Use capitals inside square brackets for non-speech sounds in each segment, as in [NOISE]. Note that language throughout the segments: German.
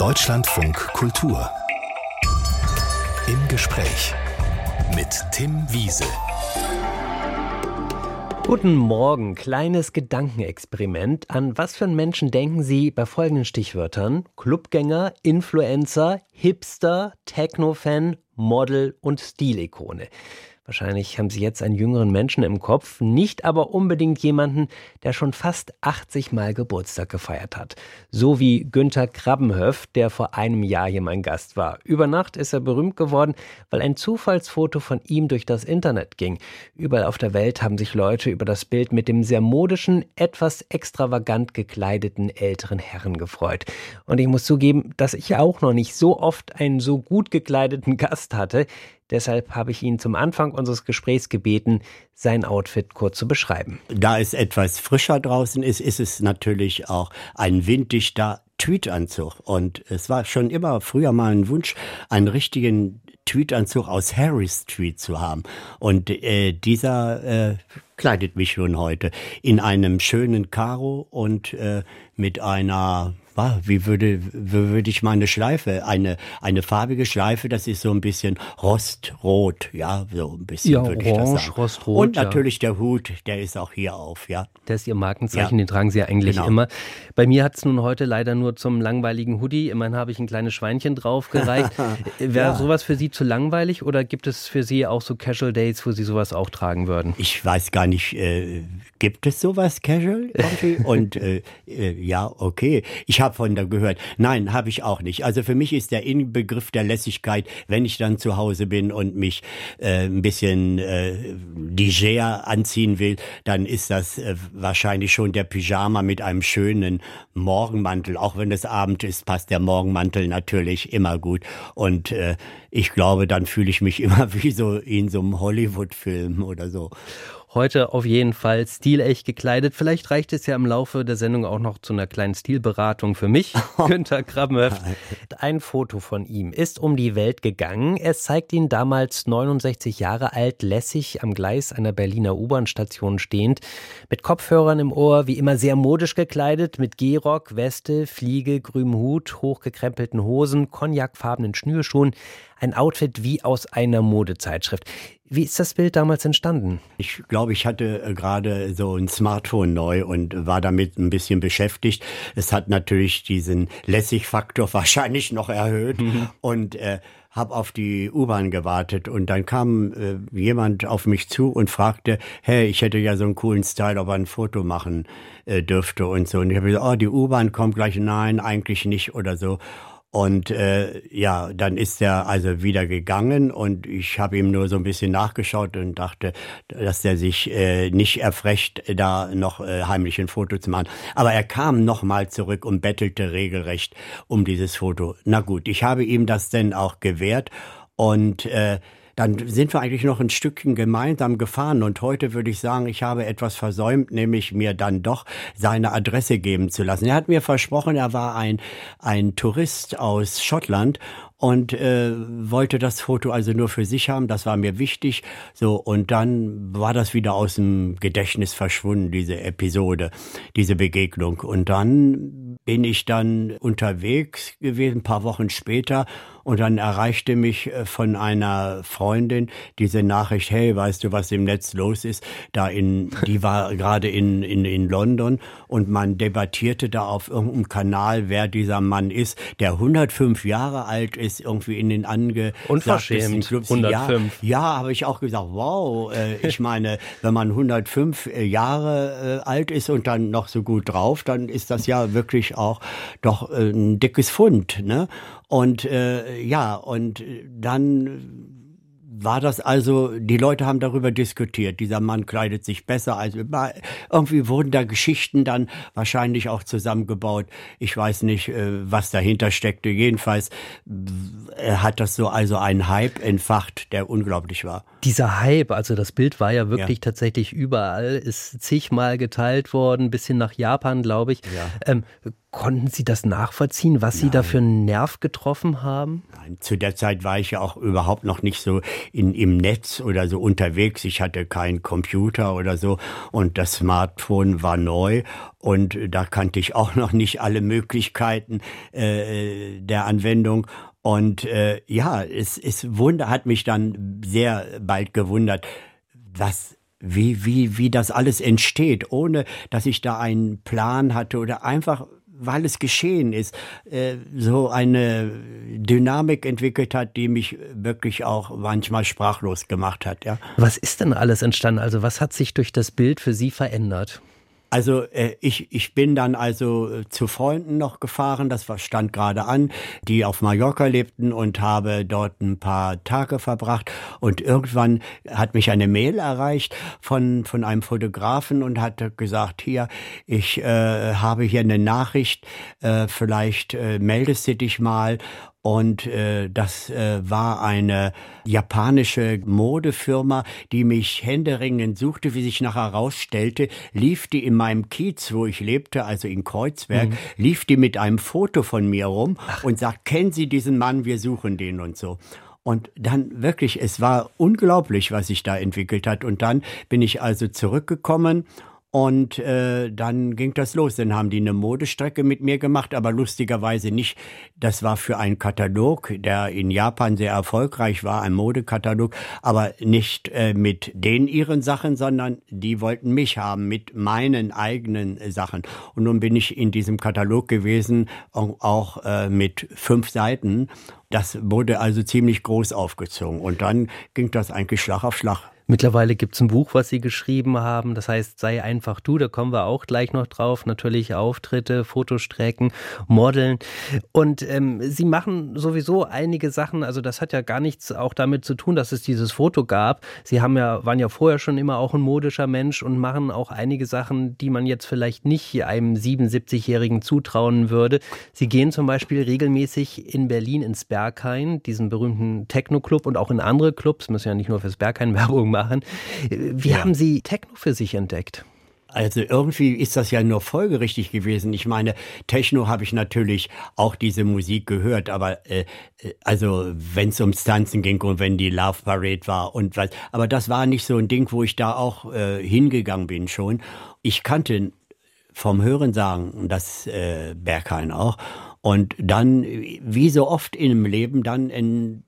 Deutschlandfunk Kultur. Im Gespräch mit Tim Wiese. Guten Morgen, kleines Gedankenexperiment. An was für einen Menschen denken Sie bei folgenden Stichwörtern? Clubgänger, Influencer, Hipster, Techno-Fan, Model und Stilikone. Wahrscheinlich haben Sie jetzt einen jüngeren Menschen im Kopf, nicht aber unbedingt jemanden, der schon fast 80 Mal Geburtstag gefeiert hat. So wie Günther Krabbenhöff, der vor einem Jahr hier mein Gast war. Über Nacht ist er berühmt geworden, weil ein Zufallsfoto von ihm durch das Internet ging. Überall auf der Welt haben sich Leute über das Bild mit dem sehr modischen, etwas extravagant gekleideten älteren Herrn gefreut. Und ich muss zugeben, dass ich auch noch nicht so oft einen so gut gekleideten Gast hatte. Deshalb habe ich ihn zum Anfang unseres Gesprächs gebeten, sein Outfit kurz zu beschreiben. Da es etwas frischer draußen ist, ist es natürlich auch ein winddichter Tweetanzug. Und es war schon immer früher mal ein Wunsch, einen richtigen Tweetanzug aus Harry Street zu haben. Und äh, dieser äh, kleidet mich schon heute in einem schönen Karo und äh, mit einer wie würde, wie würde ich meine Schleife, eine, eine farbige Schleife, das ist so ein bisschen rostrot, ja, so ein bisschen ja, würde orange, ich das sagen. Rostrot, Und natürlich ja. der Hut, der ist auch hier auf, ja. Der ist Ihr Markenzeichen, ja. den tragen Sie ja eigentlich genau. immer. Bei mir hat es nun heute leider nur zum langweiligen Hoodie, immerhin habe ich ein kleines Schweinchen draufgereicht. [LAUGHS] Wäre ja. sowas für Sie zu langweilig oder gibt es für Sie auch so Casual Dates, wo Sie sowas auch tragen würden? Ich weiß gar nicht, äh, gibt es sowas Casual? [LAUGHS] Und äh, äh, ja, okay. Ich habe von da gehört. Nein, habe ich auch nicht. Also für mich ist der Inbegriff der Lässigkeit, wenn ich dann zu Hause bin und mich äh, ein bisschen äh, leger anziehen will, dann ist das äh, wahrscheinlich schon der Pyjama mit einem schönen Morgenmantel. Auch wenn es Abend ist, passt der Morgenmantel natürlich immer gut. Und äh, ich glaube, dann fühle ich mich [LAUGHS] immer wie so in so einem Hollywood-Film oder so. Heute auf jeden Fall stilecht gekleidet. Vielleicht reicht es ja im Laufe der Sendung auch noch zu einer kleinen Stilberatung für mich. [LAUGHS] [LAUGHS] Günter Krabbenhöft. Ein Foto von ihm ist um die Welt gegangen. Es zeigt ihn damals 69 Jahre alt, lässig am Gleis einer Berliner U-Bahn-Station stehend, mit Kopfhörern im Ohr, wie immer sehr modisch gekleidet, mit Gehrock, Weste, Fliege, grünem Hut, hochgekrempelten Hosen, cognacfarbenen Schnürschuhen. Ein Outfit wie aus einer Modezeitschrift. Wie ist das Bild damals entstanden? Ich glaube, ich hatte äh, gerade so ein Smartphone neu und war damit ein bisschen beschäftigt. Es hat natürlich diesen Lässigfaktor [LAUGHS] wahrscheinlich noch erhöht mhm. und äh, habe auf die U-Bahn gewartet und dann kam äh, jemand auf mich zu und fragte, hey, ich hätte ja so einen coolen Style, ob er ein Foto machen äh, dürfte und so. Und ich habe gesagt, oh, die U-Bahn kommt gleich. Nein, eigentlich nicht oder so. Und äh, ja, dann ist er also wieder gegangen und ich habe ihm nur so ein bisschen nachgeschaut und dachte, dass er sich äh, nicht erfrecht, da noch äh, heimlich ein Foto zu machen. Aber er kam nochmal zurück und bettelte regelrecht um dieses Foto. Na gut, ich habe ihm das denn auch gewährt und äh, dann sind wir eigentlich noch ein Stückchen gemeinsam gefahren. Und heute würde ich sagen, ich habe etwas versäumt, nämlich mir dann doch seine Adresse geben zu lassen. Er hat mir versprochen, er war ein, ein Tourist aus Schottland und äh, wollte das Foto also nur für sich haben. Das war mir wichtig. So und dann war das wieder aus dem Gedächtnis verschwunden, diese Episode, diese Begegnung. Und dann bin ich dann unterwegs gewesen, ein paar Wochen später und dann erreichte mich äh, von einer Freundin diese Nachricht, hey, weißt du, was im Netz los ist? Da in, die [LAUGHS] war gerade in, in, in London und man debattierte da auf irgendeinem Kanal, wer dieser Mann ist, der 105 Jahre alt ist, irgendwie in den ange Unverschämt, Clubs. 105. Ja, ja habe ich auch gesagt, wow, äh, ich meine, [LAUGHS] wenn man 105 äh, Jahre äh, alt ist und dann noch so gut drauf, dann ist das ja wirklich auch doch äh, ein dickes Fund, ne? Und äh, ja, und dann war das also, die Leute haben darüber diskutiert, dieser Mann kleidet sich besser als irgendwie wurden da Geschichten dann wahrscheinlich auch zusammengebaut. Ich weiß nicht, äh, was dahinter steckte. Jedenfalls hat das so also einen Hype entfacht, der unglaublich war. Dieser Hype, also das Bild war ja wirklich ja. tatsächlich überall, ist zigmal geteilt worden, bis hin nach Japan, glaube ich. Ja. Ähm, Konnten Sie das nachvollziehen, was Nein. Sie da für einen Nerv getroffen haben? Nein, zu der Zeit war ich ja auch überhaupt noch nicht so in, im Netz oder so unterwegs. Ich hatte keinen Computer oder so und das Smartphone war neu und da kannte ich auch noch nicht alle Möglichkeiten äh, der Anwendung. Und äh, ja, es, es wunder, hat mich dann sehr bald gewundert, was wie, wie, wie das alles entsteht, ohne dass ich da einen Plan hatte oder einfach weil es geschehen ist, äh, so eine Dynamik entwickelt hat, die mich wirklich auch manchmal sprachlos gemacht hat. Ja. Was ist denn alles entstanden? Also was hat sich durch das Bild für Sie verändert? Also äh, ich, ich bin dann also äh, zu Freunden noch gefahren, das stand gerade an, die auf Mallorca lebten und habe dort ein paar Tage verbracht. Und irgendwann hat mich eine Mail erreicht von, von einem Fotografen und hat gesagt, hier, ich äh, habe hier eine Nachricht, äh, vielleicht äh, meldest du dich mal und äh, das äh, war eine japanische Modefirma, die mich händeringend suchte, wie sich nachher herausstellte, lief die in meinem Kiez, wo ich lebte, also in Kreuzberg, mhm. lief die mit einem Foto von mir rum Ach. und sagt, kennen Sie diesen Mann, wir suchen den und so. Und dann wirklich, es war unglaublich, was sich da entwickelt hat. Und dann bin ich also zurückgekommen und äh, dann ging das los. Dann haben die eine Modestrecke mit mir gemacht, aber lustigerweise nicht. Das war für einen Katalog, der in Japan sehr erfolgreich war, ein Modekatalog, aber nicht äh, mit den ihren Sachen, sondern die wollten mich haben mit meinen eigenen Sachen. Und nun bin ich in diesem Katalog gewesen, auch äh, mit fünf Seiten. Das wurde also ziemlich groß aufgezogen. Und dann ging das eigentlich Schlag auf Schlag. Mittlerweile gibt es ein Buch, was Sie geschrieben haben, das heißt Sei einfach du, da kommen wir auch gleich noch drauf. Natürlich Auftritte, Fotostrecken, Modeln. Und ähm, Sie machen sowieso einige Sachen, also das hat ja gar nichts auch damit zu tun, dass es dieses Foto gab. Sie haben ja, waren ja vorher schon immer auch ein modischer Mensch und machen auch einige Sachen, die man jetzt vielleicht nicht einem 77-Jährigen zutrauen würde. Sie gehen zum Beispiel regelmäßig in Berlin ins Berghain, diesen berühmten Techno-Club und auch in andere Clubs, müssen ja nicht nur fürs Berghain Werbung machen machen. Wie ja. haben Sie Techno für sich entdeckt? Also irgendwie ist das ja nur folgerichtig gewesen. Ich meine, Techno habe ich natürlich auch diese Musik gehört, aber äh, äh also wenn es ums Tanzen ging und wenn die Love Parade war und was, aber das war nicht so ein Ding, wo ich da auch äh, hingegangen bin schon. Ich kannte vom Hören sagen, das äh, Berghain auch. Und dann, wie so oft im Leben, dann in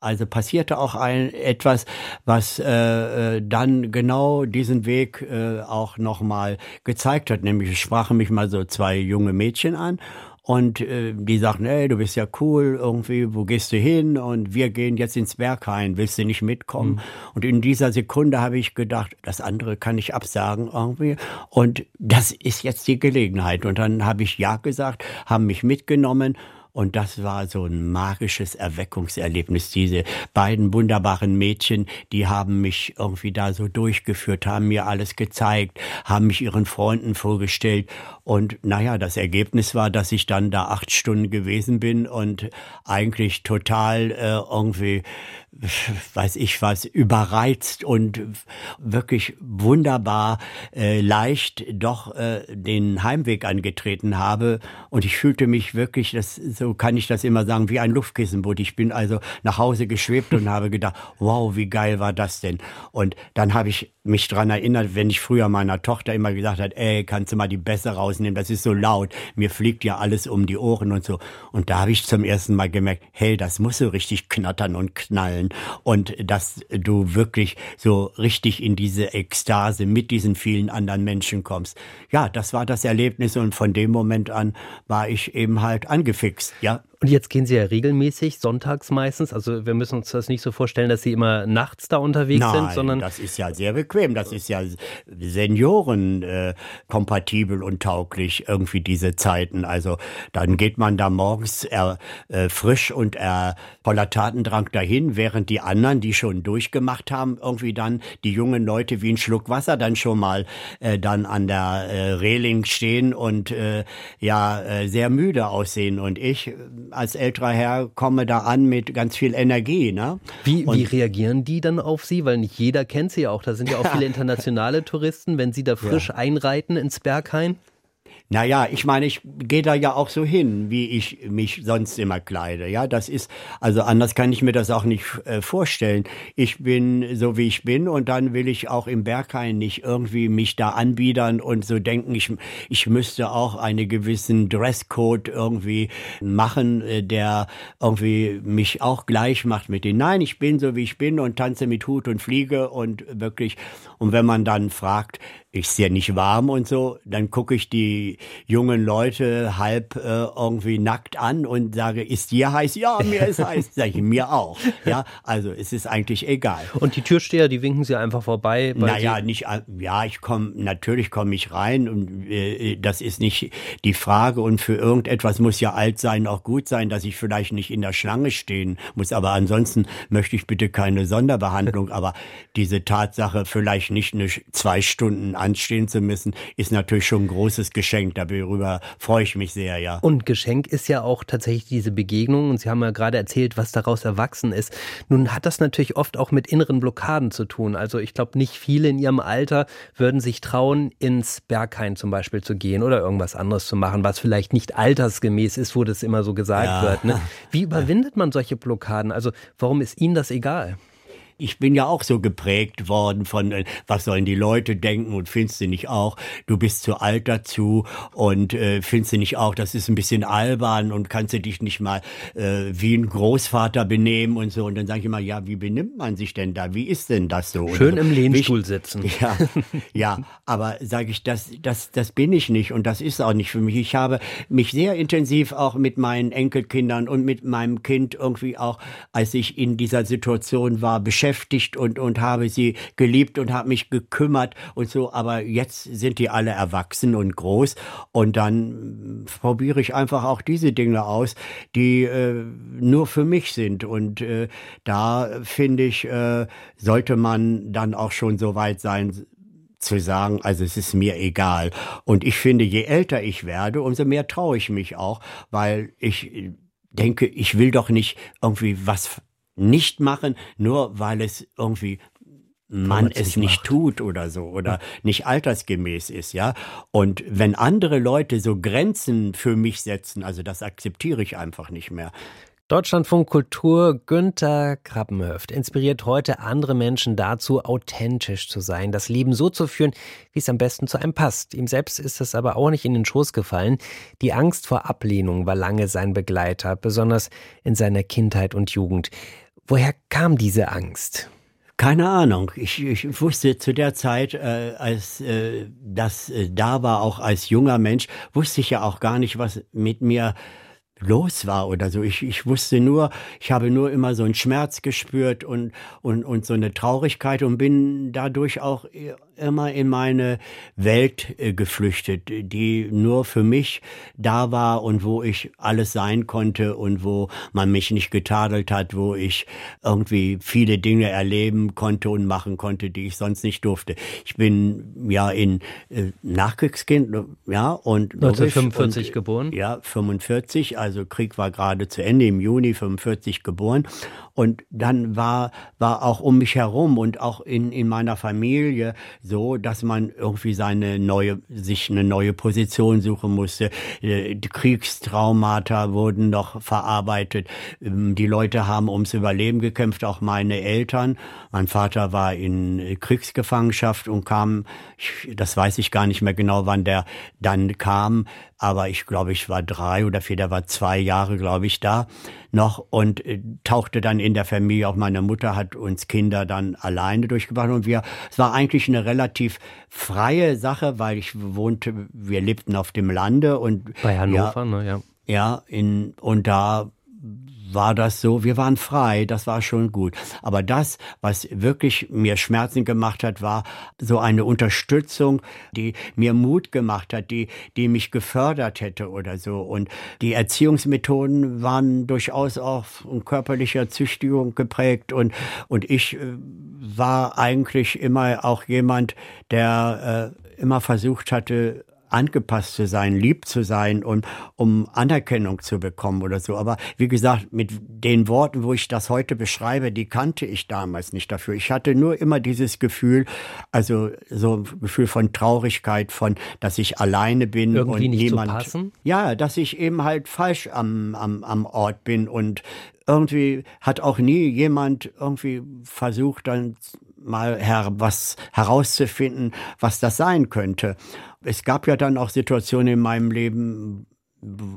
also passierte auch ein, etwas, was äh, äh, dann genau diesen Weg äh, auch nochmal gezeigt hat. Nämlich sprachen mich mal so zwei junge Mädchen an und äh, die sagten, ey, du bist ja cool, irgendwie, wo gehst du hin? Und wir gehen jetzt ins Berghain, willst du nicht mitkommen? Mhm. Und in dieser Sekunde habe ich gedacht, das andere kann ich absagen irgendwie. Und das ist jetzt die Gelegenheit. Und dann habe ich Ja gesagt, haben mich mitgenommen und das war so ein magisches Erweckungserlebnis. Diese beiden wunderbaren Mädchen, die haben mich irgendwie da so durchgeführt, haben mir alles gezeigt, haben mich ihren Freunden vorgestellt. Und naja, das Ergebnis war, dass ich dann da acht Stunden gewesen bin und eigentlich total äh, irgendwie weiß ich was, überreizt und wirklich wunderbar äh, leicht doch äh, den Heimweg angetreten habe. Und ich fühlte mich wirklich, das, so kann ich das immer sagen, wie ein Luftkissenboot. Ich bin also nach Hause geschwebt und habe gedacht, wow, wie geil war das denn? Und dann habe ich mich dran erinnert, wenn ich früher meiner Tochter immer gesagt hat, ey, kannst du mal die Bässe rausnehmen, das ist so laut, mir fliegt ja alles um die Ohren und so. Und da habe ich zum ersten Mal gemerkt, hey, das muss so richtig knattern und knallen und dass du wirklich so richtig in diese Ekstase mit diesen vielen anderen Menschen kommst. Ja, das war das Erlebnis und von dem Moment an war ich eben halt angefixt, ja. Und jetzt gehen Sie ja regelmäßig, sonntags meistens. Also wir müssen uns das nicht so vorstellen, dass Sie immer nachts da unterwegs Nein, sind, sondern. Das ist ja sehr bequem. Das ist ja Senioren äh, kompatibel und tauglich, irgendwie diese Zeiten. Also dann geht man da morgens er, äh, frisch und er, voller Tatendrang dahin, während die anderen, die schon durchgemacht haben, irgendwie dann die jungen Leute wie ein Schluck Wasser dann schon mal äh, dann an der äh, Reling stehen und äh, ja äh, sehr müde aussehen. Und ich als älterer Herr komme da an mit ganz viel Energie. Ne? Wie, wie reagieren die dann auf Sie? Weil nicht jeder kennt Sie ja auch. Da sind ja auch [LAUGHS] viele internationale Touristen, wenn Sie da frisch ja. einreiten ins Berghain. Naja, ich meine, ich gehe da ja auch so hin, wie ich mich sonst immer kleide. Ja, das ist, also anders kann ich mir das auch nicht äh, vorstellen. Ich bin so, wie ich bin und dann will ich auch im Berghain nicht irgendwie mich da anbiedern und so denken, ich, ich müsste auch einen gewissen Dresscode irgendwie machen, äh, der irgendwie mich auch gleich macht mit den. Nein, ich bin so, wie ich bin und tanze mit Hut und Fliege und wirklich, und wenn man dann fragt, ist ja nicht warm und so, dann gucke ich die jungen Leute halb äh, irgendwie nackt an und sage, ist dir heiß? Ja, mir ist [LAUGHS] heiß. Sag ich, mir auch. Ja, also es ist eigentlich egal. Und die Türsteher, die winken sie einfach vorbei? Naja, nicht, ja, ich komme, natürlich komme ich rein und äh, das ist nicht die Frage und für irgendetwas muss ja alt sein, auch gut sein, dass ich vielleicht nicht in der Schlange stehen muss, aber ansonsten möchte ich bitte keine Sonderbehandlung, [LAUGHS] aber diese Tatsache, vielleicht nicht eine zwei Stunden anstehen zu müssen, ist natürlich schon ein großes Geschenk. Darüber freue ich mich sehr, ja. Und Geschenk ist ja auch tatsächlich diese Begegnung. Und Sie haben ja gerade erzählt, was daraus erwachsen ist. Nun hat das natürlich oft auch mit inneren Blockaden zu tun. Also ich glaube, nicht viele in ihrem Alter würden sich trauen, ins Berghain zum Beispiel zu gehen oder irgendwas anderes zu machen, was vielleicht nicht altersgemäß ist, wo das immer so gesagt ja. wird. Ne? [LAUGHS] Wie überwindet man solche Blockaden? Also warum ist Ihnen das egal? Ich bin ja auch so geprägt worden von, äh, was sollen die Leute denken und findest du nicht auch, du bist zu alt dazu und äh, findest du nicht auch, das ist ein bisschen albern und kannst du dich nicht mal äh, wie ein Großvater benehmen und so. Und dann sage ich immer, ja, wie benimmt man sich denn da? Wie ist denn das so? Schön so. im Lehnstuhl sitzen. [LAUGHS] Ja, ja aber sage ich, das, das, das bin ich nicht und das ist auch nicht für mich. Ich habe mich sehr intensiv auch mit meinen Enkelkindern und mit meinem Kind irgendwie auch, als ich in dieser Situation war, beschäftigt beschäftigt und, und habe sie geliebt und habe mich gekümmert und so. Aber jetzt sind die alle erwachsen und groß und dann probiere ich einfach auch diese Dinge aus, die äh, nur für mich sind. Und äh, da finde ich, äh, sollte man dann auch schon so weit sein, zu sagen, also es ist mir egal. Und ich finde, je älter ich werde, umso mehr traue ich mich auch, weil ich denke, ich will doch nicht irgendwie was nicht machen, nur weil es irgendwie man es nicht macht. tut oder so oder ja. nicht altersgemäß ist, ja. Und wenn andere Leute so Grenzen für mich setzen, also das akzeptiere ich einfach nicht mehr. Deutschlandfunk Kultur Günther Krabbenhöft inspiriert heute andere Menschen dazu, authentisch zu sein, das Leben so zu führen, wie es am besten zu einem passt. Ihm selbst ist es aber auch nicht in den Schoß gefallen. Die Angst vor Ablehnung war lange sein Begleiter, besonders in seiner Kindheit und Jugend. Woher kam diese Angst? Keine Ahnung. Ich, ich wusste zu der Zeit, äh, als äh, das äh, da war, auch als junger Mensch, wusste ich ja auch gar nicht, was mit mir los war oder so. Ich, ich wusste nur, ich habe nur immer so einen Schmerz gespürt und, und, und so eine Traurigkeit und bin dadurch auch immer in meine Welt äh, geflüchtet, die nur für mich da war und wo ich alles sein konnte und wo man mich nicht getadelt hat, wo ich irgendwie viele Dinge erleben konnte und machen konnte, die ich sonst nicht durfte. Ich bin ja in äh, Nachkriegskind, ja, und 1945 und, geboren. Ja, 45, also Krieg war gerade zu Ende im Juni 45 geboren und dann war, war auch um mich herum und auch in, in meiner Familie so, dass man irgendwie seine neue, sich eine neue Position suchen musste. Äh, die Kriegstraumata wurden noch verarbeitet. Ähm, die Leute haben ums Überleben gekämpft, auch meine Eltern. Mein Vater war in Kriegsgefangenschaft und kam, das weiß ich gar nicht mehr genau, wann der dann kam, aber ich glaube, ich war drei oder vier, der war zwei Jahre, glaube ich, da noch und äh, tauchte dann in der Familie. Auch meine Mutter hat uns Kinder dann alleine durchgebracht und wir, es war eigentlich eine relativ freie Sache, weil ich wohnte, wir lebten auf dem Lande und bei Hannover, ja, ne, ja. Ja, in, und da war das so, wir waren frei, das war schon gut. Aber das, was wirklich mir Schmerzen gemacht hat, war so eine Unterstützung, die mir Mut gemacht hat, die, die mich gefördert hätte oder so. Und die Erziehungsmethoden waren durchaus auch von körperlicher Züchtigung geprägt und, und ich äh, war eigentlich immer auch jemand, der äh, immer versucht hatte, angepasst zu sein, lieb zu sein und um Anerkennung zu bekommen oder so. Aber wie gesagt, mit den Worten, wo ich das heute beschreibe, die kannte ich damals nicht dafür. Ich hatte nur immer dieses Gefühl, also so ein Gefühl von Traurigkeit, von, dass ich alleine bin Irgendwie und nicht niemand. zu passen? Ja, dass ich eben halt falsch am, am, am Ort bin und irgendwie hat auch nie jemand irgendwie versucht, dann mal her, was herauszufinden, was das sein könnte. Es gab ja dann auch Situationen in meinem Leben,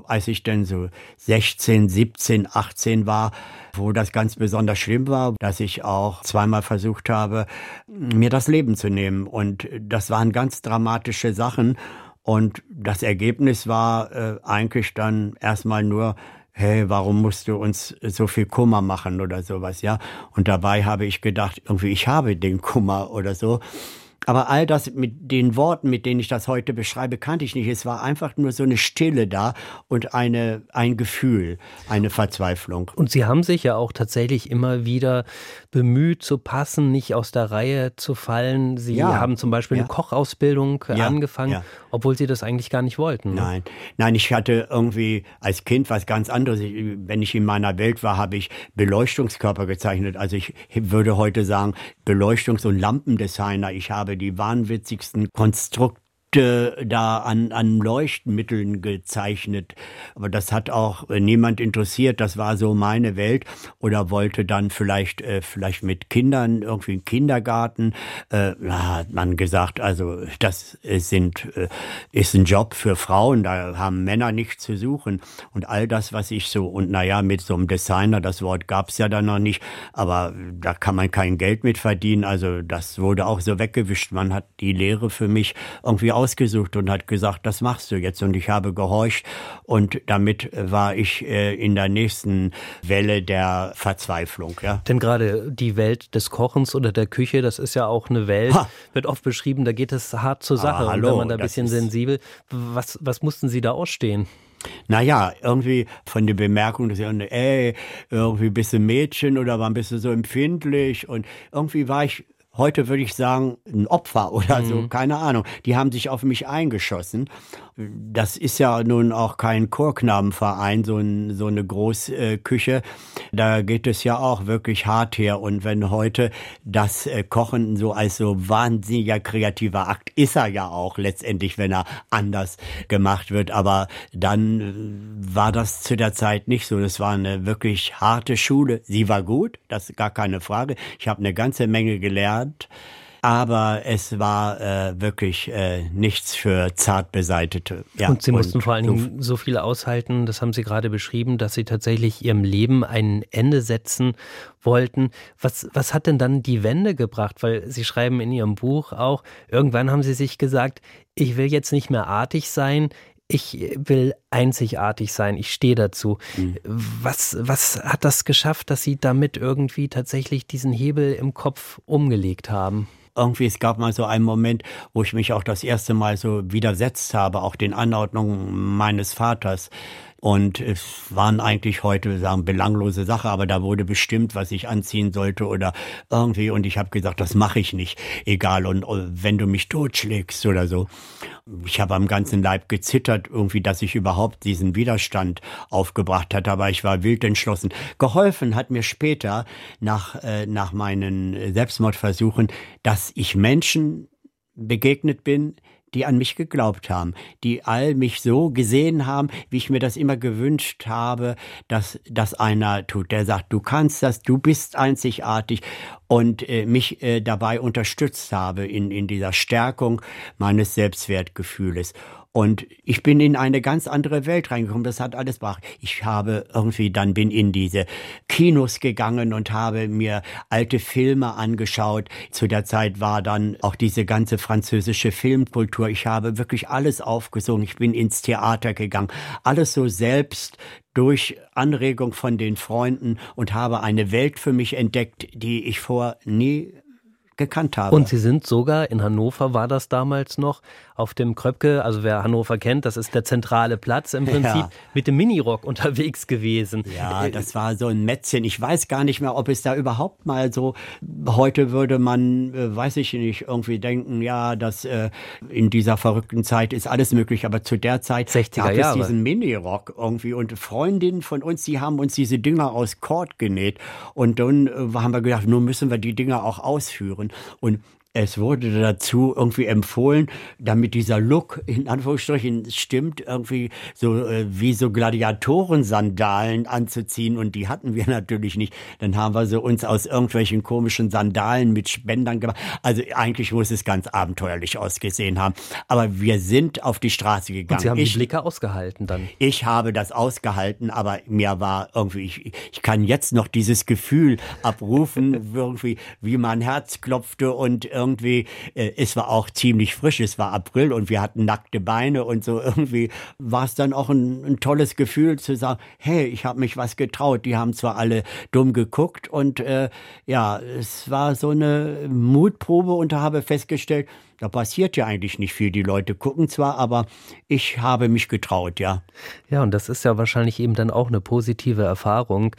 als ich dann so 16, 17, 18 war, wo das ganz besonders schlimm war, dass ich auch zweimal versucht habe, mir das Leben zu nehmen. Und das waren ganz dramatische Sachen. Und das Ergebnis war äh, eigentlich dann erstmal nur, hey, warum musst du uns so viel Kummer machen oder sowas, ja? Und dabei habe ich gedacht, irgendwie, ich habe den Kummer oder so. Aber all das mit den Worten, mit denen ich das heute beschreibe, kannte ich nicht. Es war einfach nur so eine Stille da und eine, ein Gefühl, eine Verzweiflung. Und Sie haben sich ja auch tatsächlich immer wieder bemüht zu passen, nicht aus der Reihe zu fallen. Sie Ja. haben zum Beispiel Ja. eine Kochausbildung äh, Ja. angefangen, obwohl Sie das eigentlich gar nicht wollten. ne? Nein, nein, ich hatte irgendwie als Kind was ganz anderes. Wenn ich in meiner Welt war, habe ich Beleuchtungskörper gezeichnet. Also ich würde heute sagen Beleuchtungs- und Lampendesigner. Ich habe die wahnwitzigsten Konstrukte da an, an Leuchtmitteln gezeichnet. Aber das hat auch äh, niemand interessiert. Das war so meine Welt. Oder wollte dann vielleicht, äh, vielleicht mit Kindern irgendwie im Kindergarten. Äh, da hat man gesagt, also das sind, äh, ist ein Job für Frauen. Da haben Männer nichts zu suchen. Und all das, was ich so, und naja, mit so einem Designer, das Wort gab's ja dann noch nicht. Aber da kann man kein Geld mit verdienen. Also das wurde auch so weggewischt. Man hat die Lehre für mich irgendwie ausgesucht und hat gesagt, das machst du jetzt. Und ich habe gehorcht und damit war ich äh, in der nächsten Welle der Verzweiflung. Ja. Denn gerade die Welt des Kochens oder der Küche, das ist ja auch eine Welt, Ha. wird oft beschrieben, da geht es hart zur Sache. und hallo, wenn man da ein bisschen sensibel, was, was mussten Sie da ausstehen? Naja, irgendwie von der Bemerkung, dass sie, ey, irgendwie bist du Mädchen oder wann bist du so empfindlich? Und irgendwie war ich, heute würde ich sagen, ein Opfer oder so, keine Ahnung. Die haben sich auf mich eingeschossen. Das ist ja nun auch kein Chorknabenverein, so, ein, so eine Großküche. Da geht es ja auch wirklich hart her. Und wenn heute das äh, Kochen so als so wahnsinniger kreativer Akt ist er ja auch letztendlich, wenn er anders gemacht wird. Aber dann äh, war das zu der Zeit nicht so. Das war eine wirklich harte Schule. Sie war gut, das ist gar keine Frage. Ich habe eine ganze Menge gelernt. Aber es war äh, wirklich äh, nichts für zart beseitete. Ja, und Sie mussten vor allen so Dingen so viel aushalten, das haben Sie gerade beschrieben, dass Sie tatsächlich Ihrem Leben ein Ende setzen wollten. Was, was hat denn dann die Wende gebracht? Weil Sie schreiben in Ihrem Buch auch, irgendwann haben Sie sich gesagt, ich will jetzt nicht mehr artig sein, ich will einzigartig sein, ich stehe dazu. Was, was hat das geschafft, dass Sie damit irgendwie tatsächlich diesen Hebel im Kopf umgelegt haben? Irgendwie, es gab mal so einen Moment, wo ich mich auch das erste Mal so widersetzt habe, auch den Anordnungen meines Vaters. Und es waren eigentlich heute sagen belanglose Sache, aber da wurde bestimmt, was ich anziehen sollte oder irgendwie. Und ich habe gesagt, das mache ich nicht, egal. Und äh, wenn du mich totschlägst oder so. Ich habe am ganzen Leib gezittert, irgendwie, dass ich überhaupt diesen Widerstand aufgebracht hatte, aber ich war wild entschlossen. Geholfen hat mir später nach, äh, nach meinen Selbstmordversuchen, dass ich Menschen begegnet bin, die an mich geglaubt haben, die all mich so gesehen haben, wie ich mir das immer gewünscht habe, dass das einer tut, der sagt, du kannst das, du bist einzigartig und äh, mich äh, dabei unterstützt habe in, in dieser Stärkung meines Selbstwertgefühles. Und ich bin in eine ganz andere Welt reingekommen. Das hat alles gebracht. Ich habe irgendwie dann bin in diese Kinos gegangen und habe mir alte Filme angeschaut. Zu der Zeit war dann auch diese ganze französische Filmkultur. Ich habe wirklich alles aufgesogen. Ich bin ins Theater gegangen. Alles so selbst durch Anregung von den Freunden und habe eine Welt für mich entdeckt, die ich vor nie gekannt habe. Und Sie sind sogar, in Hannover war das damals noch, auf dem Kröpke, also wer Hannover kennt, das ist der zentrale Platz im Prinzip, ja. mit dem Minirock unterwegs gewesen. Ja, das war so ein Mätzchen. Ich weiß gar nicht mehr, ob es da überhaupt mal so, heute würde man, äh, weiß ich nicht, irgendwie denken, ja, dass äh, in dieser verrückten Zeit ist alles möglich, aber zu der Zeit 60er gab es diesen Minirock irgendwie und Freundinnen von uns, die haben uns diese Dinger aus Kord genäht und dann äh, haben wir gedacht, nun müssen wir die Dinger auch ausführen und es wurde dazu irgendwie empfohlen, damit dieser Look in Anführungsstrichen stimmt, irgendwie so äh, wie so Gladiatoren-Sandalen anzuziehen und die hatten wir [LAUGHS] natürlich nicht. Dann haben wir so uns aus irgendwelchen komischen Sandalen mit Spendern gemacht. Also eigentlich muss es ganz abenteuerlich ausgesehen haben. Aber wir sind auf die Straße gegangen. Und Sie haben ich, die Blicke ausgehalten dann. Ich habe das ausgehalten, aber mir war irgendwie, ich, ich kann jetzt noch dieses Gefühl abrufen, [LAUGHS] irgendwie, wie mein Herz klopfte und irgendwie, äh, es war auch ziemlich frisch, es war April und wir hatten nackte Beine und so irgendwie war es dann auch ein, ein tolles Gefühl zu sagen, hey, ich habe mich was getraut. Die haben zwar alle dumm geguckt und äh, ja, es war so eine Mutprobe und da habe festgestellt, da passiert ja eigentlich nicht viel. Die Leute gucken zwar, aber ich habe mich getraut, ja. Ja, und das ist ja wahrscheinlich eben dann auch eine positive Erfahrung.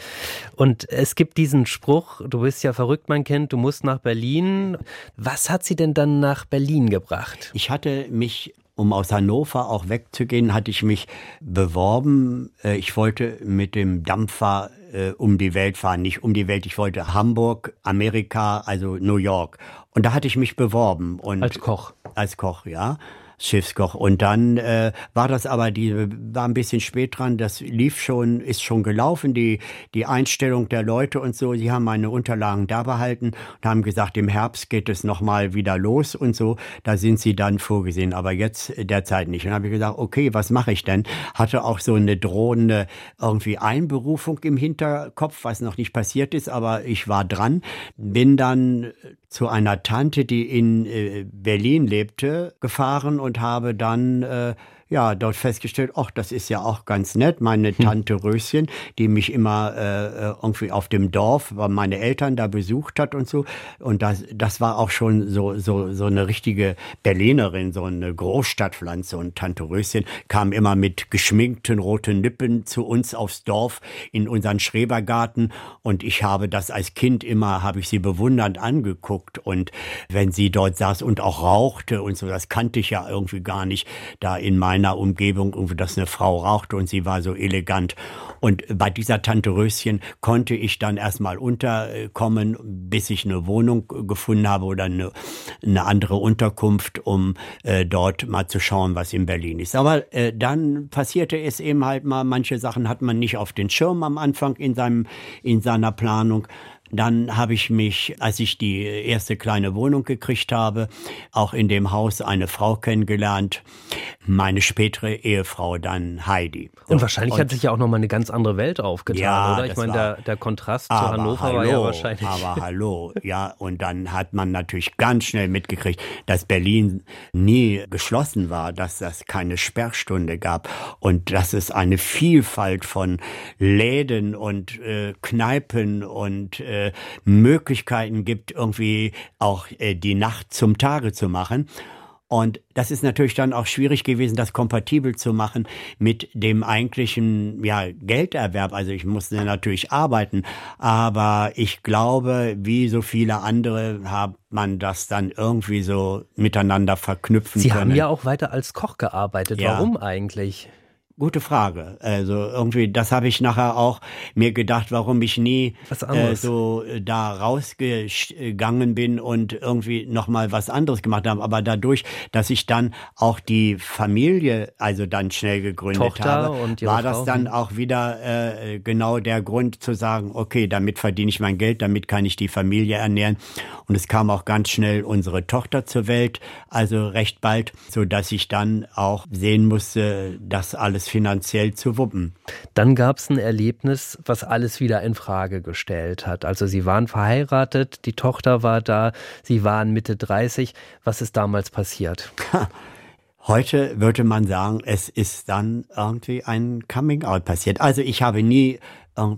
Und es gibt diesen Spruch, du bist ja verrückt, mein Kind, du musst nach Berlin. Was hat sie denn dann nach Berlin gebracht? Ich hatte mich um aus Hannover auch wegzugehen, hatte ich mich beworben. Äh, ich wollte mit dem Dampfer äh, um die Welt fahren, nicht um die Welt. Ich wollte Hamburg, Amerika, also New York. Und da hatte ich mich beworben. Und als Koch. Als Koch, ja. Schiffskoch. Und dann äh, war das aber, die war ein bisschen spät dran, das lief schon, ist schon gelaufen, die, die Einstellung der Leute und so. Sie haben meine Unterlagen da behalten und haben gesagt, im Herbst geht es nochmal wieder los und so. Da sind sie dann vorgesehen, aber jetzt derzeit nicht. Und habe ich gesagt, okay, was mache ich denn? Hatte auch so eine drohende irgendwie Einberufung im Hinterkopf, was noch nicht passiert ist, aber ich war dran. Bin dann zu einer Tante, die in äh, Berlin lebte, gefahren und habe dann äh, ja, dort festgestellt, ach, das ist ja auch ganz nett. Meine hm. Tante Röschen, die mich immer äh, äh irgendwie auf dem Dorf, weil meine Eltern da besucht hat und so. Und das, das war auch schon so, so, so eine richtige Berlinerin, so eine Großstadtpflanze. Und Tante Röschen kam immer mit geschminkten roten Lippen zu uns aufs Dorf in unseren Schrebergarten. Und ich habe das als Kind immer, habe ich sie bewundernd angeguckt. Und wenn sie dort saß und auch rauchte und so, das kannte ich ja irgendwie gar nicht da in meinem meiner Umgebung, dass eine Frau rauchte und sie war so elegant. Und bei dieser Tante Röschen konnte ich dann erstmal unterkommen, bis ich eine Wohnung gefunden habe oder eine, eine andere Unterkunft, um äh, dort mal zu schauen, was in Berlin ist. Aber äh, dann passierte es eben halt mal, manche Sachen hat man nicht auf den Schirm am Anfang in seinem, in seiner Planung. Dann habe ich mich, als ich die erste kleine Wohnung gekriegt habe, auch in dem Haus eine Frau kennengelernt, meine spätere Ehefrau dann Heidi. Und wahrscheinlich und, hat sich ja auch noch mal eine ganz andere Welt aufgetan, ja, oder? Ich meine, der, der Kontrast zu Hannover hallo, war ja wahrscheinlich. Aber hallo, ja, und dann hat man natürlich ganz schnell mitgekriegt, dass Berlin nie geschlossen war, dass das keine Sperrstunde gab und dass es eine Vielfalt von Läden und äh, Kneipen und äh, Möglichkeiten gibt, irgendwie auch äh, die Nacht zum Tage zu machen. Und das ist natürlich dann auch schwierig gewesen, das kompatibel zu machen mit dem eigentlichen ja, Gelderwerb. Also ich musste natürlich arbeiten, aber ich glaube, wie so viele andere hat man das dann irgendwie so miteinander verknüpfen Sie können. Sie haben ja auch weiter als Koch gearbeitet. Ja. Warum eigentlich? Gute Frage. Also irgendwie, das habe ich nachher auch mir gedacht, warum ich nie äh, so äh, da rausgegangen bin und irgendwie nochmal was anderes gemacht habe. Aber dadurch, dass ich dann auch die Familie also dann schnell gegründet Tochter habe, war das dann auch wieder äh, genau der Grund zu sagen, okay, damit verdiene ich mein Geld, damit kann ich die Familie ernähren. Und es kam auch ganz schnell unsere Tochter zur Welt, also recht bald, so dass ich dann auch sehen musste, dass alles finanziell zu wuppen. Dann gab es ein Erlebnis, was alles wieder in Frage gestellt hat. Also Sie waren verheiratet, die Tochter war da, Sie waren Mitte 30. Was ist damals passiert? Heute würde man sagen, es ist dann irgendwie ein Coming-out passiert. Also ich habe nie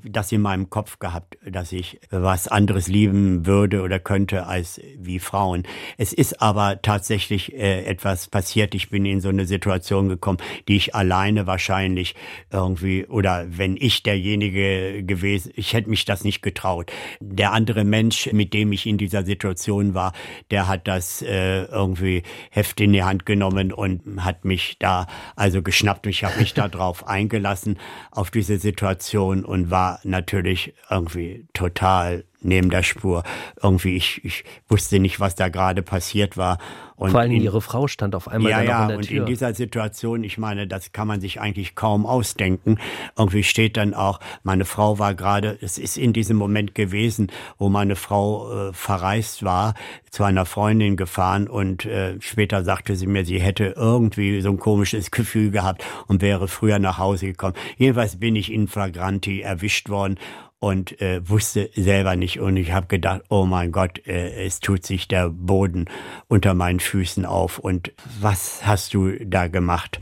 das in meinem Kopf gehabt, dass ich was anderes lieben würde oder könnte als wie Frauen. Es ist aber tatsächlich äh, etwas passiert. Ich bin in so eine Situation gekommen, die ich alleine wahrscheinlich irgendwie oder wenn ich derjenige gewesen, ich hätte mich das nicht getraut. Der andere Mensch, mit dem ich in dieser Situation war, der hat das äh, irgendwie Heft in die Hand genommen und hat mich da also geschnappt. Ich habe mich da drauf eingelassen auf diese Situation und war natürlich irgendwie total neben der Spur. Irgendwie, ich, ich wusste nicht, was da gerade passiert war. Und Vor allem in, ihre Frau stand auf einmal ja, dann ja, der und Tür. in dieser Situation, ich meine, das kann man sich eigentlich kaum ausdenken. Irgendwie steht dann auch, meine Frau war gerade, es ist in diesem Moment gewesen, wo meine Frau äh, verreist war, zu einer Freundin gefahren und äh, später sagte sie mir, sie hätte irgendwie so ein komisches [LAUGHS] Gefühl gehabt und wäre früher nach Hause gekommen. Jedenfalls bin ich in Flagranti erwischt worden und äh, wusste selber nicht. Und ich habe gedacht, oh mein Gott, äh, es tut sich der Boden unter meinen Füßen auf. Und was hast du da gemacht?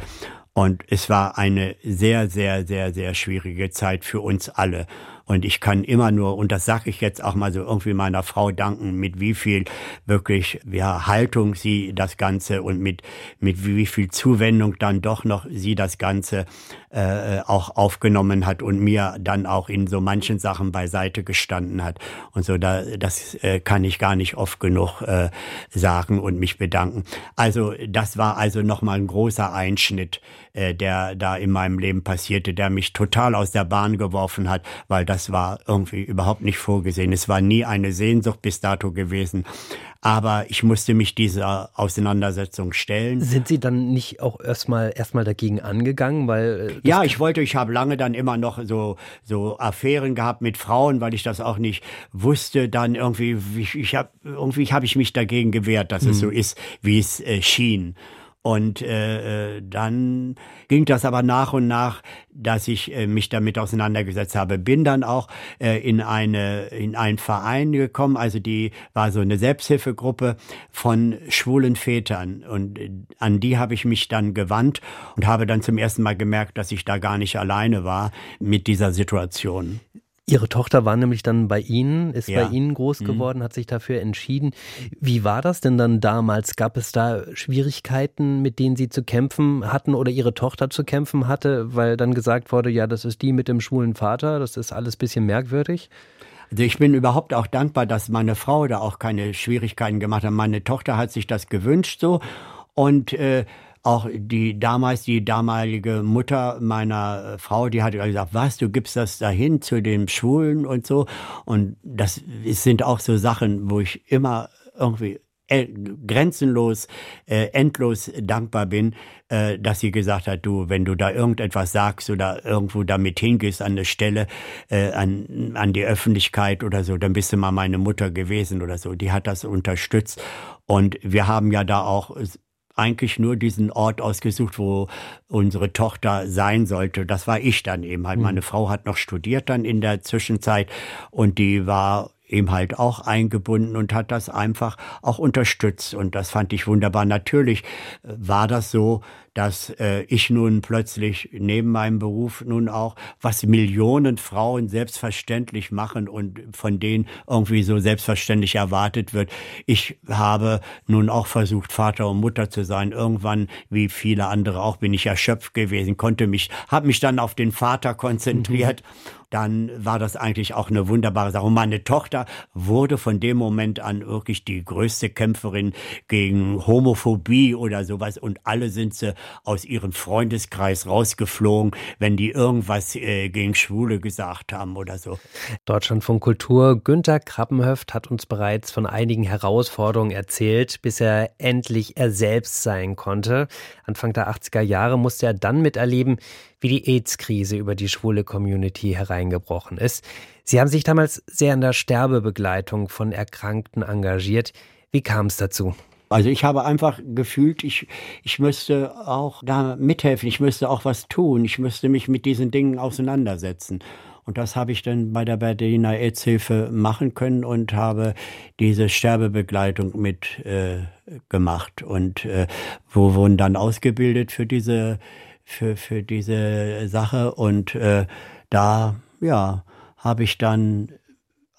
Und es war eine sehr, sehr, sehr, sehr schwierige Zeit für uns alle. Und ich kann immer nur, und das sage ich jetzt auch mal so irgendwie meiner Frau danken, mit wie viel wirklich ja, Haltung sie das Ganze und mit, mit wie viel Zuwendung dann doch noch sie das Ganze äh, auch aufgenommen hat und mir dann auch in so manchen Sachen beiseite gestanden hat. Und so, da, das äh, kann ich gar nicht oft genug äh, sagen und mich bedanken. Also das war also nochmal ein großer Einschnitt, äh, der da in meinem Leben passierte, der mich total aus der Bahn geworfen hat, weil das war irgendwie überhaupt nicht vorgesehen. Es war nie eine Sehnsucht bis dato gewesen. Aber ich musste mich dieser Auseinandersetzung stellen. Sind Sie dann nicht auch erstmal erstmal dagegen angegangen, weil äh, ja, ich wollte, ich habe lange dann immer noch so so Affären gehabt mit Frauen, weil ich das auch nicht wusste. Dann irgendwie, ich, ich habe irgendwie habe ich mich dagegen gewehrt, dass hm. es so ist, wie es äh, schien. Und äh, äh, dann ging das aber nach und nach, dass ich äh, mich damit auseinandergesetzt habe. Bin dann auch äh, in eine in einen Verein gekommen, also die war so eine Selbsthilfegruppe von schwulen Vätern und äh, an die habe ich mich dann gewandt und habe dann zum ersten Mal gemerkt, dass ich da gar nicht alleine war mit dieser Situation. Ihre Tochter war nämlich dann bei Ihnen, ist ja. bei Ihnen groß mhm. geworden, mhm. hat sich dafür entschieden. Wie war das denn dann damals? Gab es da Schwierigkeiten, mit denen Sie zu kämpfen hatten oder Ihre Tochter zu kämpfen hatte, weil dann gesagt wurde, ja, das ist die mit dem schwulen Vater, das ist alles bisschen merkwürdig? Also ich bin überhaupt auch dankbar, dass meine Frau da auch keine Schwierigkeiten gemacht hat. Meine Tochter hat sich das gewünscht so und äh, auch die damals, die damalige Mutter meiner äh, Frau, die hat gesagt, was, du gibst das dahin zu den Schwulen und so. Und das sind auch so Sachen, wo ich immer irgendwie äh, grenzenlos, äh, endlos dankbar bin, äh, dass sie gesagt hat, du, wenn du da irgendetwas sagst oder irgendwo damit hingehst an eine Stelle, äh, an, an die Öffentlichkeit oder so, dann bist du mal meine Mutter gewesen oder so. Die hat das unterstützt. Und wir haben ja da auch eigentlich nur diesen Ort ausgesucht, wo unsere Tochter sein sollte. Das war ich dann eben halt. Mhm. Meine Frau hat noch studiert dann in der Zwischenzeit und die war eben halt auch eingebunden und hat das einfach auch unterstützt. Und das fand ich wunderbar. Natürlich äh, war das so, dass äh, ich nun plötzlich neben meinem Beruf nun auch, was Millionen Frauen selbstverständlich machen und von denen irgendwie so selbstverständlich erwartet wird. Ich habe nun auch versucht, Vater und Mutter zu sein. Irgendwann, wie viele andere auch, bin ich erschöpft gewesen, konnte mich, habe mich dann auf den Vater konzentriert. Mhm dann war das eigentlich auch eine wunderbare Sache. Und meine Tochter wurde von dem Moment an wirklich die größte Kämpferin gegen Homophobie oder sowas. Und alle sind sie aus ihrem Freundeskreis rausgeflogen, wenn die irgendwas äh, gegen Schwule gesagt haben oder so. Deutschland von Kultur. Günter Krabbenhöft hat uns bereits von einigen Herausforderungen erzählt, bis er endlich er selbst sein konnte. Anfang der 80er Jahre musste er dann miterleben, wie die AIDS-Krise über die schwule Community hereingebrochen ist. Sie haben sich damals sehr in der Sterbebegleitung von Erkrankten engagiert. Wie kam es dazu? Also ich habe einfach gefühlt, ich, ich müsste auch da mithelfen, ich müsste auch was tun, ich müsste mich mit diesen Dingen auseinandersetzen. Und das habe ich dann bei der Berliner AIDS-Hilfe machen können und habe diese Sterbebegleitung mit äh, gemacht und äh, wo wurden dann ausgebildet für diese für für diese Sache und äh, da ja, habe ich dann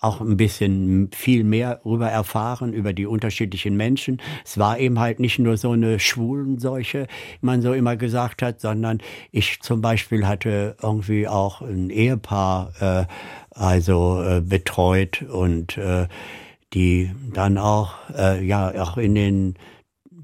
auch ein bisschen viel mehr darüber erfahren, über die unterschiedlichen Menschen. Es war eben halt nicht nur so eine Schwulenseuche, wie man so immer gesagt hat, sondern ich zum Beispiel hatte irgendwie auch ein Ehepaar äh, also äh, betreut und äh, die dann auch äh, ja auch in den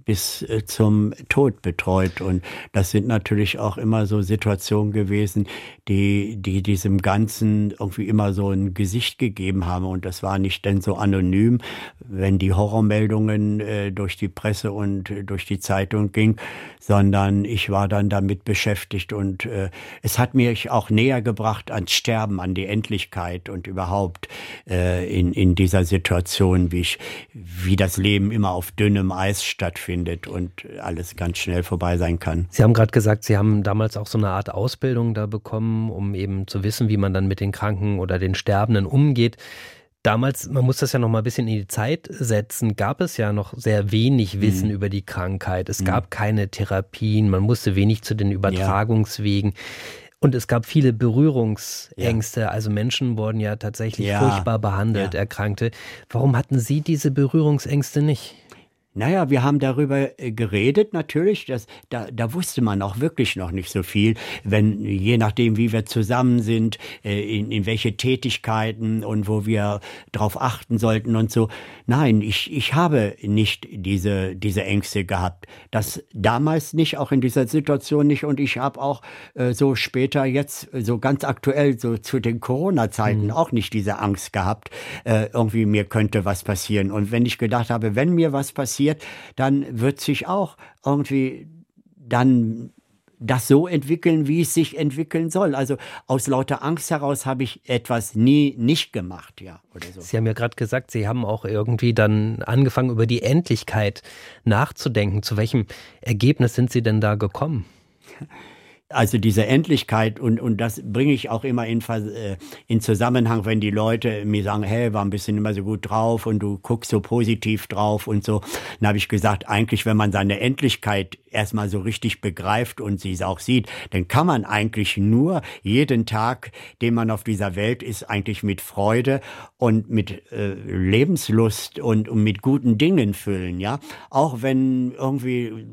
bis äh, zum Tod betreut. Und das sind natürlich auch immer so Situationen gewesen, die, die diesem Ganzen irgendwie immer so ein Gesicht gegeben haben. Und das war nicht denn so anonym, wenn die Horrormeldungen äh, durch die Presse und äh, durch die Zeitung ging, sondern ich war dann damit beschäftigt und äh, es hat mich auch näher gebracht ans Sterben, an die Endlichkeit und überhaupt äh, in, in dieser Situation, wie ich, wie das Leben immer auf dünnem Eis stattfindet stattfindet und alles ganz schnell vorbei sein kann. Sie haben gerade gesagt, Sie haben damals auch so eine Art Ausbildung da bekommen, um eben zu wissen, wie man dann mit den Kranken oder den Sterbenden umgeht. Damals, man muss das ja noch mal ein bisschen in die Zeit setzen, gab es ja noch sehr wenig Wissen mhm. über die Krankheit. Es mhm. gab keine Therapien, man musste wenig zu den Übertragungswegen. Ja. Und es gab viele Berührungsängste. Ja. Also Menschen wurden ja tatsächlich ja. furchtbar behandelt. Erkrankte. Warum hatten Sie diese Berührungsängste nicht? Naja, wir haben darüber äh, geredet natürlich. Das, da, da wusste man auch wirklich noch nicht so viel, wenn je nachdem, wie wir zusammen sind, äh, in, in welche Tätigkeiten und wo wir drauf achten sollten und so. Nein, ich, ich habe nicht diese, diese Ängste gehabt. Das damals nicht, auch in dieser Situation nicht. Und ich habe auch äh, so später jetzt, so ganz aktuell, so zu den Corona-Zeiten mhm. auch nicht diese Angst gehabt, äh, irgendwie mir könnte was passieren. Und wenn ich gedacht habe, wenn mir was passiert, passiert, dann wird sich auch irgendwie dann das so entwickeln, wie es sich entwickeln soll. Also aus lauter Angst heraus habe ich etwas nie nicht gemacht, ja. Oder so. Sie haben ja gerade gesagt, Sie haben auch irgendwie dann angefangen, über die Endlichkeit nachzudenken. Zu welchem Ergebnis sind Sie denn da gekommen? [LAUGHS] Also diese Endlichkeit und, und das bringe ich auch immer in, äh, in Zusammenhang, wenn die Leute mir sagen, hey, war ein bisschen immer so gut drauf und du guckst so positiv drauf und so. Dann habe ich gesagt, eigentlich, wenn man seine Endlichkeit erstmal so richtig begreift und sie es auch sieht, dann kann man eigentlich nur jeden Tag, den man auf dieser Welt ist, eigentlich mit Freude und mit äh, Lebenslust und, und mit guten Dingen füllen, ja. Auch wenn irgendwie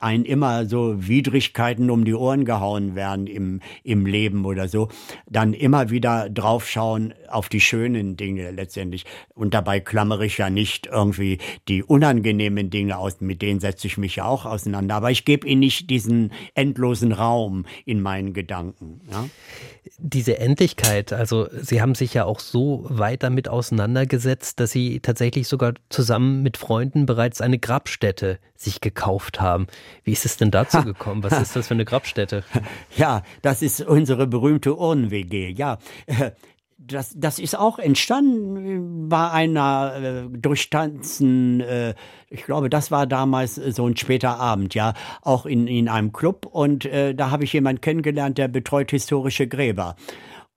ein immer so Widrigkeiten um die Ohren gehauen werden im, im Leben oder so, dann immer wieder draufschauen auf die schönen Dinge letztendlich. Und dabei klammere ich ja nicht irgendwie die unangenehmen Dinge aus, mit denen setze ich mich ja auch auseinander. Aber ich gebe ihnen nicht diesen endlosen Raum in meinen Gedanken. Ja? Diese Endlichkeit, also Sie haben sich ja auch so weit damit auseinandergesetzt, dass Sie tatsächlich sogar zusammen mit Freunden bereits eine Grabstätte sich gekauft haben. Wie ist es denn dazu gekommen? Was ist das für eine Grabstätte? [LAUGHS] Ja, das ist unsere berühmte Urnen-WG. Ja, das, das ist auch entstanden bei einer äh, Durchtanzen, äh, ich glaube, das war damals so ein später Abend, ja, auch in, in einem Club und äh, da habe ich jemanden kennengelernt, der betreut historische Gräber.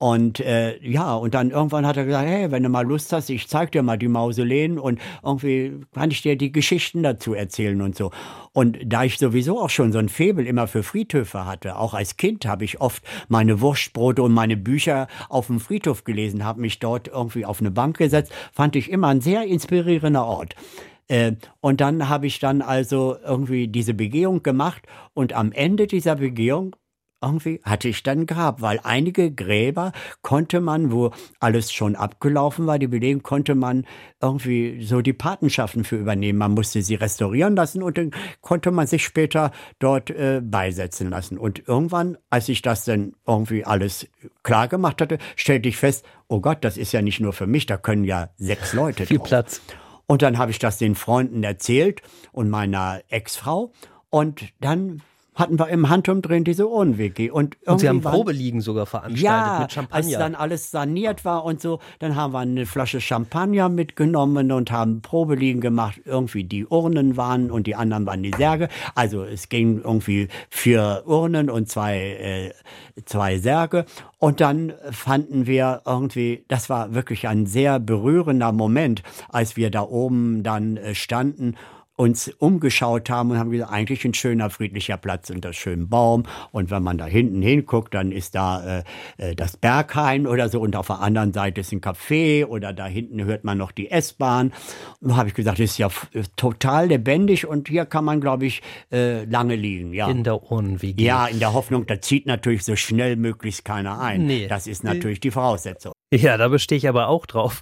Und äh, ja, und dann irgendwann hat er gesagt, hey, wenn du mal Lust hast, ich zeig dir mal die Mausoleen und irgendwie kann ich dir die Geschichten dazu erzählen und so. Und da ich sowieso auch schon so ein Febel immer für Friedhöfe hatte, auch als Kind habe ich oft meine Wurstbrote und meine Bücher auf dem Friedhof gelesen, habe mich dort irgendwie auf eine Bank gesetzt, fand ich immer ein sehr inspirierender Ort. Äh, und dann habe ich dann also irgendwie diese Begehung gemacht und am Ende dieser Begehung irgendwie hatte ich dann Grab, weil einige Gräber konnte man, wo alles schon abgelaufen war, die Belegen, konnte man irgendwie so die Patenschaften für übernehmen. Man musste sie restaurieren lassen und dann konnte man sich später dort äh, beisetzen lassen. Und irgendwann, als ich das dann irgendwie alles klar gemacht hatte, stellte ich fest, oh Gott, das ist ja nicht nur für mich, da können ja sechs Leute Viel drauf. Platz. Und dann habe ich das den Freunden erzählt und meiner Ex-Frau. Und dann hatten wir im Handumdrehen diese Urnenwiki. Und, und Sie haben Probeliegen sogar veranstaltet ja, mit Champagner. als dann alles saniert war und so, dann haben wir eine Flasche Champagner mitgenommen und haben Probeliegen gemacht. Irgendwie die Urnen waren und die anderen waren die Särge. Also es ging irgendwie vier Urnen und zwei, äh, zwei Särge. Und dann fanden wir irgendwie, das war wirklich ein sehr berührender Moment, als wir da oben dann äh, standen uns umgeschaut haben und haben gesagt, eigentlich ein schöner, friedlicher Platz unter schönem Baum. Und wenn man da hinten hinguckt, dann ist da äh, äh, das Berghain oder so und auf der anderen Seite ist ein Café oder da hinten hört man noch die S-Bahn. Da habe ich gesagt, das ist ja total lebendig und hier kann man, glaube ich, äh, lange liegen. Ja. In der Urnwiege. Ja, in der Hoffnung, da zieht natürlich so schnell möglichst keiner ein. Nee. Das ist natürlich die Voraussetzung. Ja, da bestehe ich aber auch drauf.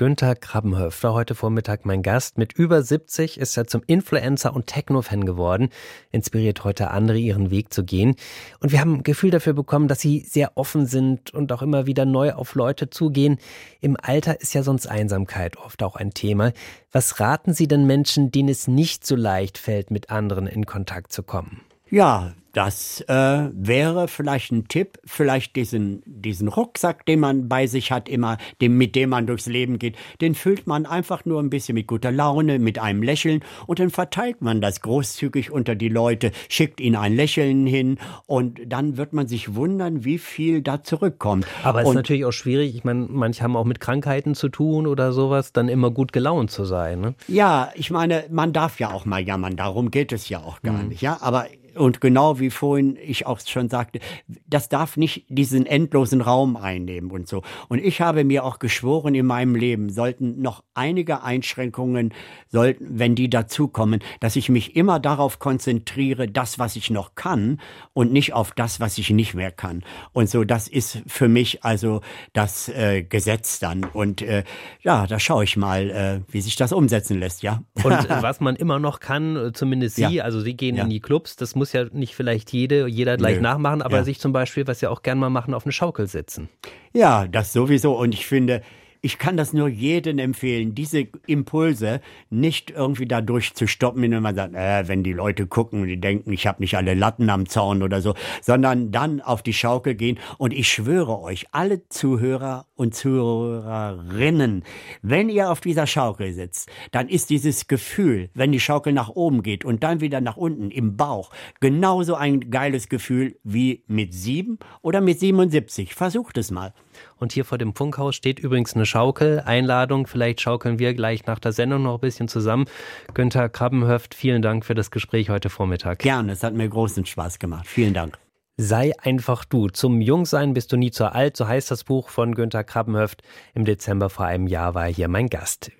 Günther Krabbenhöfler, heute Vormittag mein Gast. Mit über 70 ist er zum Influencer und Techno-Fan geworden, inspiriert heute andere, ihren Weg zu gehen. Und wir haben ein Gefühl dafür bekommen, dass sie sehr offen sind und auch immer wieder neu auf Leute zugehen. Im Alter ist ja sonst Einsamkeit oft auch ein Thema. Was raten Sie denn Menschen, denen es nicht so leicht fällt, mit anderen in Kontakt zu kommen? Ja, das äh, wäre vielleicht ein Tipp, vielleicht diesen, diesen Rucksack, den man bei sich hat, immer, dem, mit dem man durchs Leben geht, den füllt man einfach nur ein bisschen mit guter Laune, mit einem Lächeln und dann verteilt man das großzügig unter die Leute, schickt ihnen ein Lächeln hin und dann wird man sich wundern, wie viel da zurückkommt. Aber es ist natürlich auch schwierig, ich meine, manche haben auch mit Krankheiten zu tun oder sowas, dann immer gut gelaunt zu sein. Ne? Ja, ich meine, man darf ja auch mal jammern, darum geht es ja auch gar mhm. nicht, ja, aber und genau wie vorhin ich auch schon sagte, das darf nicht diesen endlosen Raum einnehmen und so. Und ich habe mir auch geschworen in meinem Leben, sollten noch einige Einschränkungen, sollten, wenn die dazukommen, dass ich mich immer darauf konzentriere, das, was ich noch kann und nicht auf das, was ich nicht mehr kann. Und so, das ist für mich also das äh, Gesetz dann. Und äh, ja, da schaue ich mal, äh, wie sich das umsetzen lässt, ja. Und [LAUGHS] was man immer noch kann, zumindest Sie, ja. also Sie gehen ja. in die Clubs, das muss ja nicht vielleicht jede, jeder gleich Nö. nachmachen, aber ja. sich zum Beispiel, was ja auch gern mal machen, auf eine Schaukel setzen. Ja, das sowieso. Und ich finde, ich kann das nur jedem empfehlen, diese Impulse nicht irgendwie dadurch zu stoppen, indem man sagt, äh, wenn die Leute gucken und die denken, ich habe nicht alle Latten am Zaun oder so, sondern dann auf die Schaukel gehen. Und ich schwöre euch, alle Zuhörer und Zuhörerinnen, wenn ihr auf dieser Schaukel sitzt, dann ist dieses Gefühl, wenn die Schaukel nach oben geht und dann wieder nach unten im Bauch, genauso ein geiles Gefühl wie mit sieben oder mit 77. Versucht es mal. Und hier vor dem Funkhaus steht übrigens eine Schaukel. Einladung, vielleicht schaukeln wir gleich nach der Sendung noch ein bisschen zusammen. Günther Krabbenhöft, vielen Dank für das Gespräch heute Vormittag. Gerne, es hat mir großen Spaß gemacht. Vielen Dank. Sei einfach du. Zum Jungsein bist du nie zu alt, so heißt das Buch von Günther Krabbenhöft. Im Dezember vor einem Jahr war er hier mein Gast.